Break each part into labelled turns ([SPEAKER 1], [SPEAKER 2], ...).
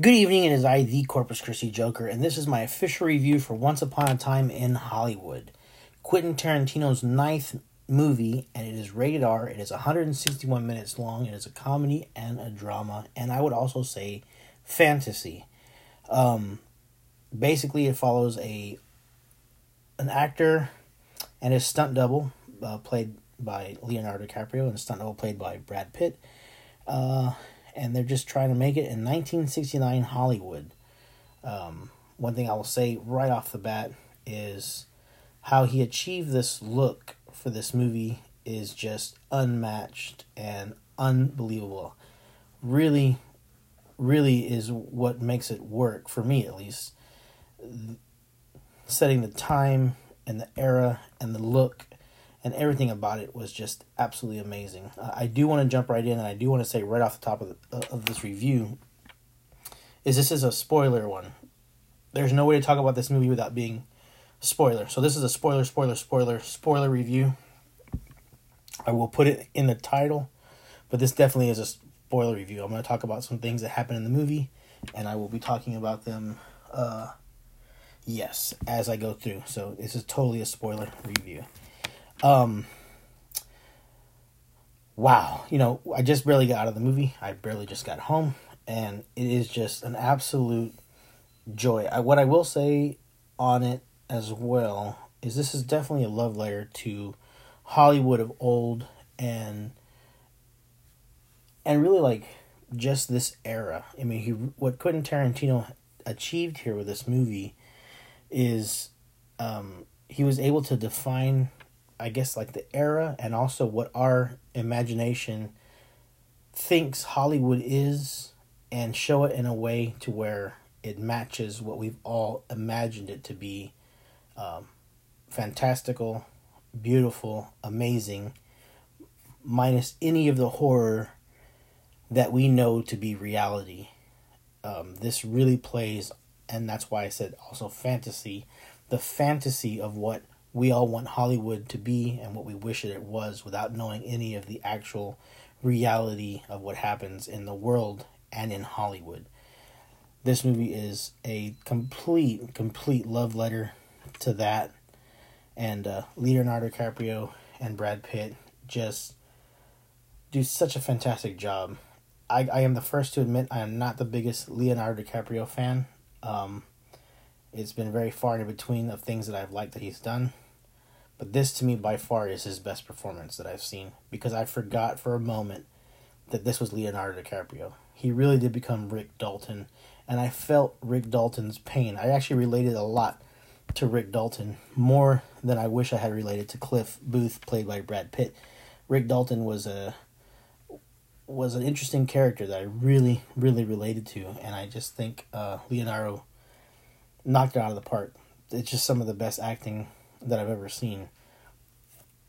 [SPEAKER 1] Good evening, it is I, the Corpus Christi Joker, and this is my official review for Once Upon a Time in Hollywood. Quentin Tarantino's ninth movie, and it is rated R. It is 161 minutes long. It is a comedy and a drama, and I would also say fantasy. Um, basically, it follows a an actor and his stunt double, uh, played by Leonardo DiCaprio, and stunt double played by Brad Pitt. Uh, and they're just trying to make it in 1969 Hollywood. Um, one thing I will say right off the bat is how he achieved this look for this movie is just unmatched and unbelievable. Really, really is what makes it work, for me at least. Setting the time and the era and the look and everything about it was just absolutely amazing. Uh, I do want to jump right in, and I do want to say right off the top of, the, uh, of this review is this is a spoiler one. There's no way to talk about this movie without being spoiler. So this is a spoiler, spoiler, spoiler, spoiler review. I will put it in the title, but this definitely is a spoiler review. I'm going to talk about some things that happen in the movie, and I will be talking about them. Uh, yes, as I go through. So this is totally a spoiler review. Um, wow, you know, I just barely got out of the movie. I barely just got home, and it is just an absolute joy. I, what I will say on it as well is this is definitely a love letter to Hollywood of old and and really like just this era. I mean, he what Quentin Tarantino achieved here with this movie is um, he was able to define I guess like the era and also what our imagination thinks Hollywood is and show it in a way to where it matches what we've all imagined it to be um, fantastical, beautiful, amazing, minus any of the horror that we know to be reality. Um, this really plays, and that's why I said also fantasy, the fantasy of what we all want Hollywood to be and what we wish it was without knowing any of the actual reality of what happens in the world and in Hollywood. This movie is a complete, complete love letter to that. And uh, Leonardo DiCaprio and Brad Pitt just do such a fantastic job. I, I am the first to admit I am not the biggest Leonardo DiCaprio fan. Um, it's been very far in between of things that I've liked that he's done. But this to me by far is his best performance that I've seen because I forgot for a moment that this was Leonardo DiCaprio. He really did become Rick Dalton and I felt Rick Dalton's pain. I actually related a lot to Rick Dalton more than I wish I had related to Cliff Booth played by Brad Pitt. Rick Dalton was a was an interesting character that I really really related to and I just think uh, Leonardo knocked it out of the park. It's just some of the best acting that I've ever seen,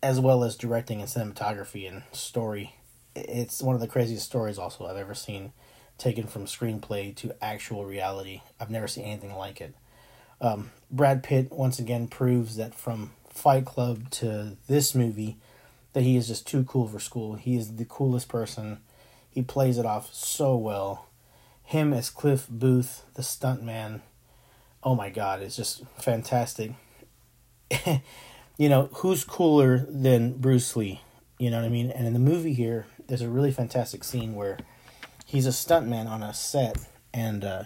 [SPEAKER 1] as well as directing and cinematography and story. It's one of the craziest stories also I've ever seen, taken from screenplay to actual reality. I've never seen anything like it. Um, Brad Pitt once again proves that from Fight Club to this movie, that he is just too cool for school. He is the coolest person. He plays it off so well. Him as Cliff Booth, the stuntman. Oh my God, it's just fantastic. you know, who's cooler than Bruce Lee? You know what I mean? And in the movie here, there's a really fantastic scene where he's a stuntman on a set, and uh,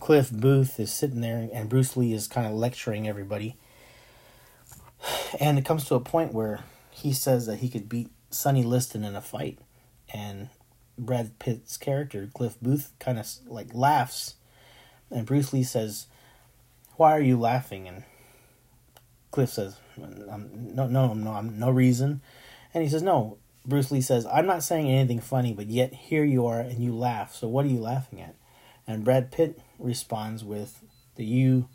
[SPEAKER 1] Cliff Booth is sitting there, and Bruce Lee is kind of lecturing everybody. And it comes to a point where he says that he could beat Sonny Liston in a fight, and Brad Pitt's character Cliff Booth kind of like laughs, and Bruce Lee says, "Why are you laughing?" And Cliff says, "No, no, no, I'm no reason," and he says, "No." Bruce Lee says, "I'm not saying anything funny, but yet here you are and you laugh. So what are you laughing at?" And Brad Pitt responds with, "The you,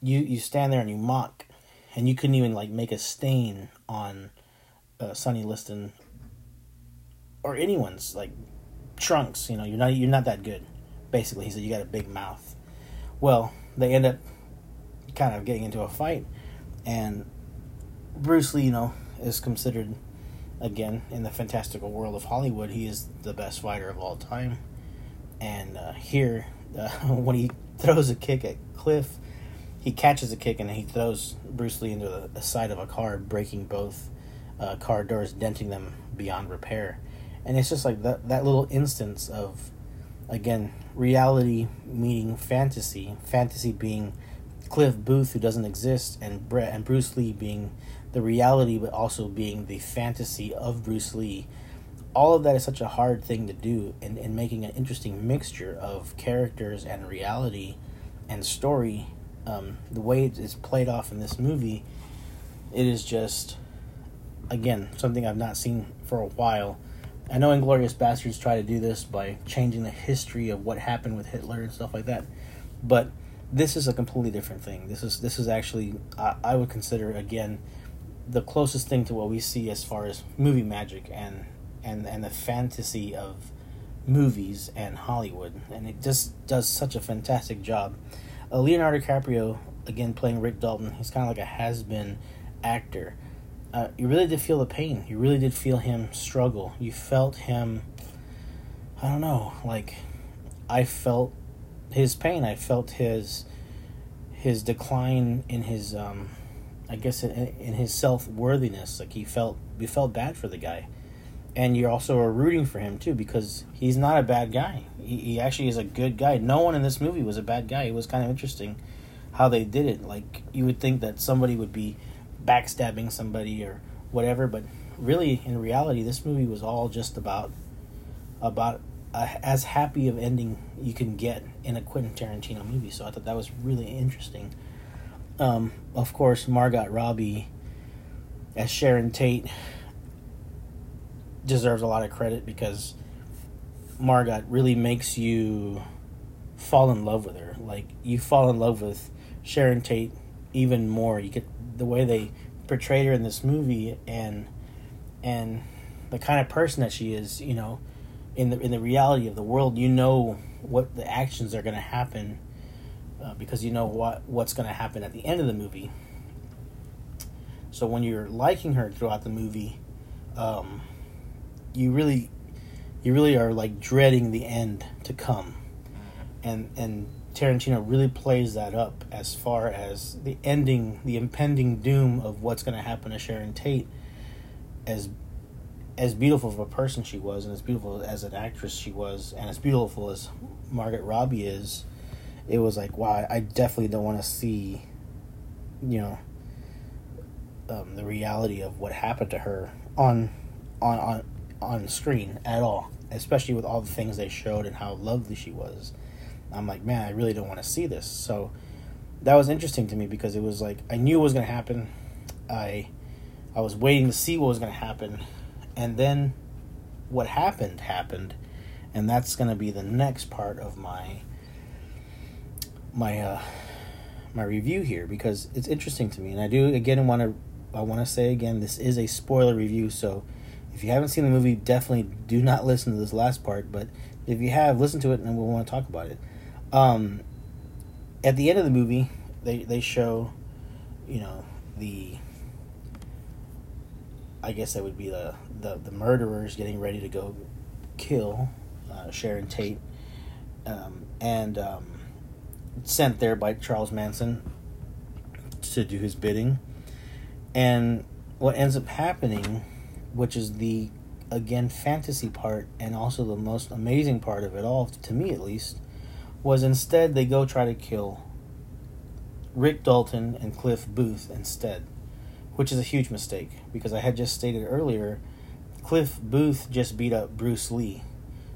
[SPEAKER 1] you, you stand there and you mock, and you couldn't even like make a stain on uh, Sonny Liston or anyone's like trunks. You know, you're not you're not that good." Basically, he said, "You got a big mouth." Well, they end up kind of getting into a fight. And Bruce Lee, you know, is considered, again, in the fantastical world of Hollywood, he is the best fighter of all time. and uh, here uh, when he throws a kick at Cliff, he catches a kick and he throws Bruce Lee into the, the side of a car, breaking both uh, car doors, denting them beyond repair. And it's just like that that little instance of, again, reality meeting fantasy. Fantasy being Cliff Booth, who doesn't exist, and Brett and Bruce Lee being the reality, but also being the fantasy of Bruce Lee. All of that is such a hard thing to do, and, and making an interesting mixture of characters and reality and story um, the way it is played off in this movie, it is just, again, something I've not seen for a while. I know Inglourious Basterds try to do this by changing the history of what happened with Hitler and stuff like that, but this is a completely different thing. This is this is actually I, I would consider again the closest thing to what we see as far as movie magic and and and the fantasy of movies and Hollywood, and it just does such a fantastic job. Uh, Leonardo DiCaprio, again playing Rick Dalton, he's kind of like a has been actor. Uh, you really did feel the pain. You really did feel him struggle. You felt him, I don't know, like I felt his pain. I felt his his decline in his um I guess in, in his self worthiness. Like he felt we felt bad for the guy, and you also are rooting for him too because he's not a bad guy. He, he actually is a good guy. No one in this movie was a bad guy. It was kind of interesting how they did it. Like you would think that somebody would be backstabbing somebody or whatever, but really in reality, this movie was all just about about a, as happy of ending you can get in a Quentin Tarantino movie. So I thought that was really interesting. Um, of course, Margot Robbie as Sharon Tate deserves a lot of credit because Margot really makes you fall in love with her. Like you fall in love with Sharon Tate even more. You get the way they portrayed her in this movie and and the kind of person that she is, you know, in the in the reality of the world, you know what the actions are going to happen uh, because you know what what's going to happen at the end of the movie. So when you're liking her throughout the movie, um, you really you really are like dreading the end to come and and Tarantino really plays that up as far as the ending the impending doom of what's going to happen to Sharon Tate as as beautiful of a person she was and as beautiful as an actress she was and as beautiful as Margaret Robbie is it was like wow I definitely don't want to see you know um, the reality of what happened to her on on on on screen at all, especially with all the things they showed and how lovely she was. I'm like, man, I really don't want to see this. So that was interesting to me because it was like I knew it was going to happen. I I was waiting to see what was going to happen, and then what happened happened, and that's going to be the next part of my my uh my review here because it's interesting to me, and I do again want to I want to say again this is a spoiler review, so if you haven't seen the movie, definitely do not listen to this last part. But if you have, listen to it, and we'll want to talk about it. Um, at the end of the movie, they they show, you know, the. I guess that would be the the, the murderers getting ready to go kill uh, Sharon Tate, um, and um, sent there by Charles Manson to do his bidding. And what ends up happening which is the again fantasy part and also the most amazing part of it all to me at least was instead they go try to kill Rick Dalton and Cliff Booth instead which is a huge mistake because I had just stated earlier Cliff Booth just beat up Bruce Lee.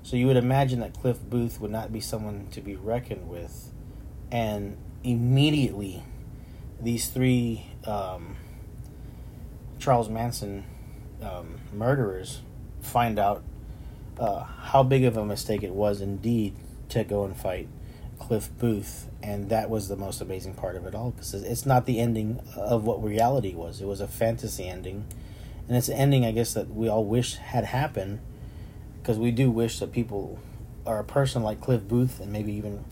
[SPEAKER 1] So you would imagine that Cliff Booth would not be someone to be reckoned with. And immediately these three um, Charles Manson um, murderers find out uh, how big of a mistake it was indeed to go and fight Cliff Booth, and that was the most amazing part of it all because it's not the ending of what reality was. It was a fantasy ending, and it's an ending I guess that we all wish had happened because we do wish that people or a person like Cliff Booth and maybe even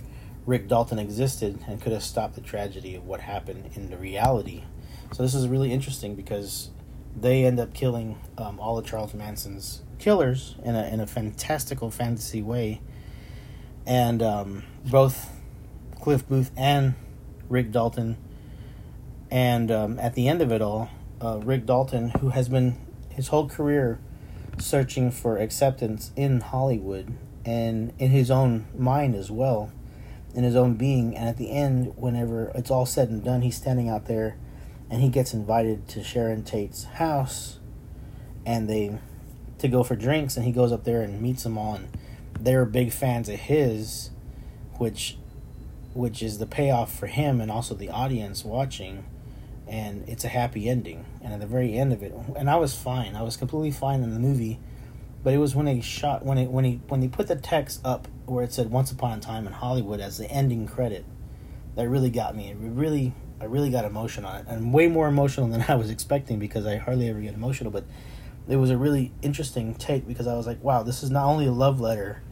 [SPEAKER 1] Rick Dalton existed and could have stopped the tragedy of what happened in the reality. So this is really interesting because they end up killing um, all of Charles Manson's killers in a in a fantastical fantasy way, and um, both Cliff Booth and Rick Dalton. And um, at the end of it all, uh, Rick Dalton, who has been his whole career searching for acceptance in Hollywood and in his own mind as well, in his own being. And at the end, whenever it's all said and done, he's standing out there and he gets invited to Sharon Tate's house and they to go for drinks and he goes up there and meets them all and they're big fans of his which which is the payoff for him and also the audience watching and it's a happy ending. And at the very end of it and I was fine. I was completely fine in the movie but it was when they shot when it when he when they put the text up where it said once upon a time in Hollywood as the ending credit that really got me. It really I really got emotional on it and way more emotional than I was expecting because I hardly ever get emotional but it was a really interesting take because I was like wow this is not only a love letter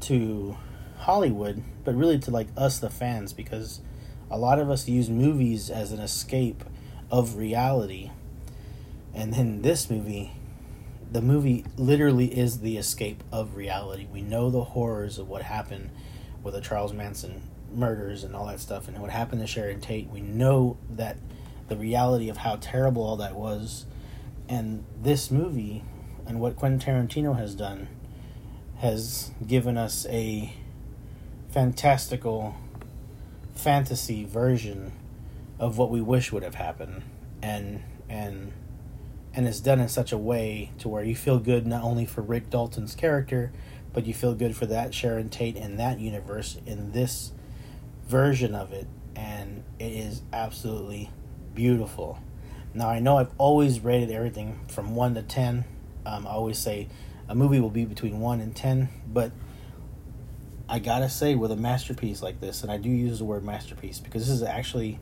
[SPEAKER 1] to Hollywood, but really to like us, the fans, because a lot of us use movies as an escape of reality. And then this movie, the movie literally is the escape of reality. We know the horrors of what happened with the Charles Manson murders and all that stuff, and what happened to Sharon Tate. We know that the reality of how terrible all that was. And this movie and what Quentin Tarantino has done has given us a fantastical fantasy version of what we wish would have happened and and and it's done in such a way to where you feel good not only for Rick Dalton's character but you feel good for that Sharon Tate in that universe in this version of it. And it is absolutely beautiful now I know I've always rated everything from 1 to 10 um, I always say a movie will be between 1 and 10 but I gotta say, with a masterpiece like this, and I do use the word masterpiece because this is actually,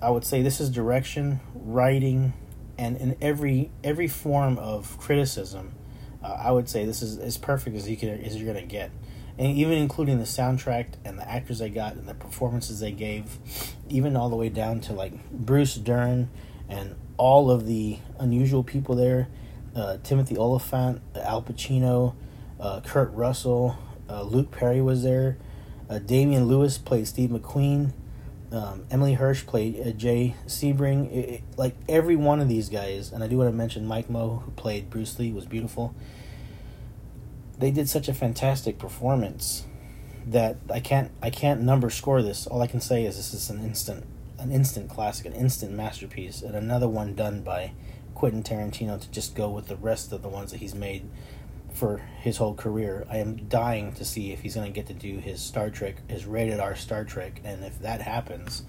[SPEAKER 1] I would say, this is direction, writing, and in every every form of criticism. Uh, I would say this is as perfect as you can as you're gonna get, and even including the soundtrack and the actors they got and the performances they gave, even all the way down to like Bruce Dern and all of the unusual people there, uh, Timothy Olyphant, Al Pacino, uh, Kurt Russell. Uh, Luke Perry was there. Uh, Damian Lewis played Steve McQueen. Um, Emile Hirsch played uh, Jay Sebring. It, it, like every one of these guys, and I do want to mention Mike Moh, who played Bruce Lee, was beautiful. They did such a fantastic performance that I can't I can't number score this. All I can say is this is an instant an instant classic, an instant masterpiece, and another one done by Quentin Tarantino to just go with the rest of the ones that he's made for his whole career. I am dying to see if he's going to get to do his Star Trek, his rated R Star Trek, and if that happens,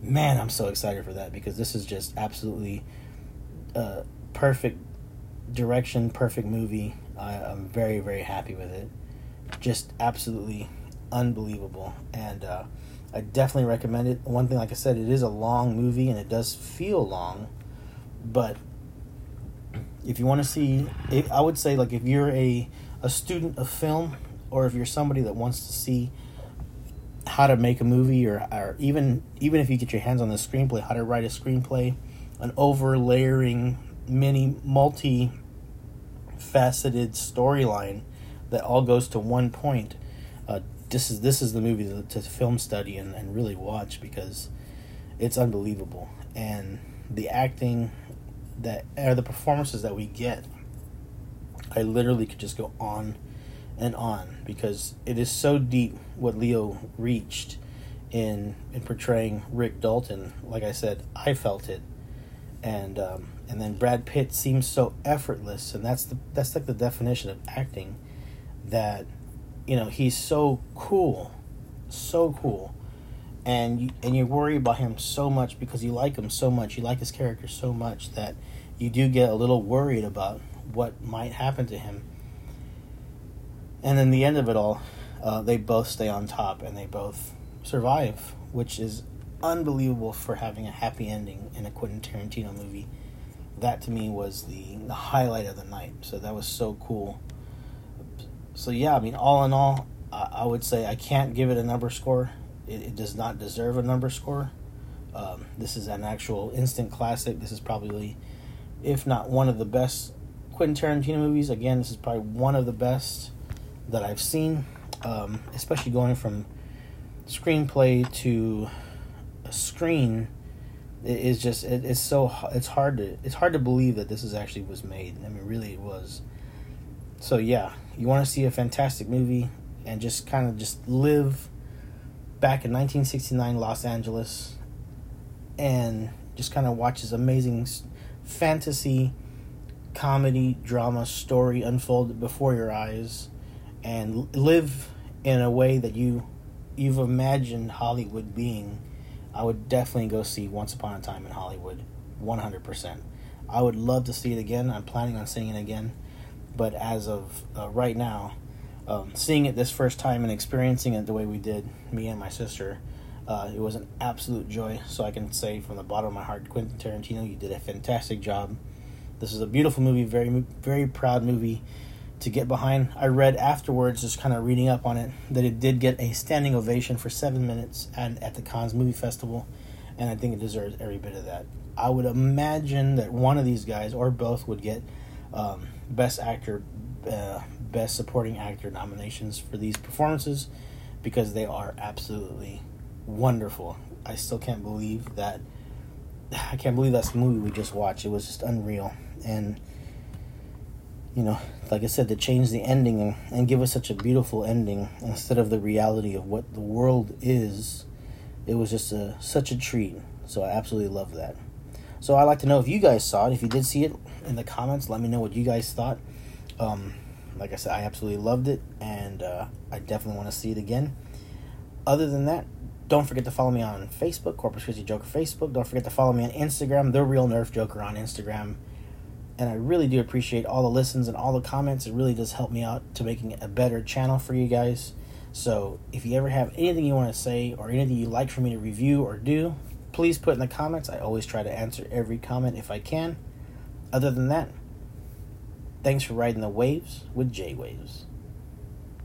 [SPEAKER 1] man, I'm so excited for that because this is just absolutely uh, perfect direction, perfect movie. I, I'm very, very happy with it. Just absolutely unbelievable, and uh, I definitely recommend it. One thing, like I said, it is a long movie and it does feel long, but if you want to see, I would say like if you're a a student of film or if you're somebody that wants to see how to make a movie or, or even even if you get your hands on the screenplay, how to write a screenplay, an over layering many multi faceted storyline that all goes to one point. Uh, this is this is the movie to, to film study and, and really watch because it's unbelievable and the acting that are the performances that we get. I literally could just go on and on because it is so deep what Leo reached in in portraying Rick Dalton. Like I said, I felt it, and um, and then Brad Pitt seems so effortless, and that's the that's like the definition of acting. That you know he's so cool, so cool, and you and you worry about him so much because you like him so much, you like his character so much that you do get a little worried about what might happen to him. And then the end of it all, uh, they both stay on top and they both survive, which is unbelievable for having a happy ending in a Quentin Tarantino movie. That to me was the, the highlight of the night. So that was so cool. So yeah, I mean, all in all, I, I would say I can't give it a number score. It, it does not deserve a number score. Um, this is an actual instant classic. This is probably if not one of the best Quentin Tarantino movies. Again, this is probably one of the best that I've seen. um, especially going from screenplay to a screen it is just it, it's so it's hard to it's hard to believe that this is actually was made i mean really it was so yeah you want to see a fantastic movie and just kind of just live back in 1969 los angeles and just kind of watch this amazing fantasy comedy drama story unfold before your eyes and live in a way that you you've imagined hollywood being I would definitely go see Once Upon a Time in Hollywood, 100%. I would love to see it again. I'm planning on seeing it again. But as of uh, right now, um, seeing it this first time and experiencing it the way we did, me and my sister, uh, it was an absolute joy. So I can say from the bottom of my heart, Quentin Tarantino, you did a fantastic job. This is a beautiful movie, very, very proud movie to get behind. I read afterwards, just kind of reading up on it, that it did get a standing ovation for seven minutes at, at the Cannes Movie Festival, and I think it deserves every bit of that. I would imagine that one of these guys, or both, would get um, Best Actor, uh, Best Supporting Actor nominations for these performances because they are absolutely wonderful. I still can't believe that. I can't believe that's the movie we just watched. It was just unreal. And you know, like I said, to change the ending and, and give us such a beautiful ending instead of the reality of what the world is, it was just a, such a treat. So I absolutely love that. So I'd like to know if you guys saw it. If you did see it in the comments, let me know what you guys thought. Um, like I said, I absolutely loved it, and uh, I definitely want to see it again. Other than that, don't forget to follow me on Facebook, Corpus Christi Joker Facebook. Don't forget to follow me on Instagram, The Real Nerf Joker on Instagram and I really do appreciate all the listens and all the comments. It really does help me out to making a better channel for you guys. So if you ever have anything you want to say or anything you'd like for me to review or do, please put in the comments. I always try to answer every comment if I can. Other than that, thanks for riding the waves with J Waves.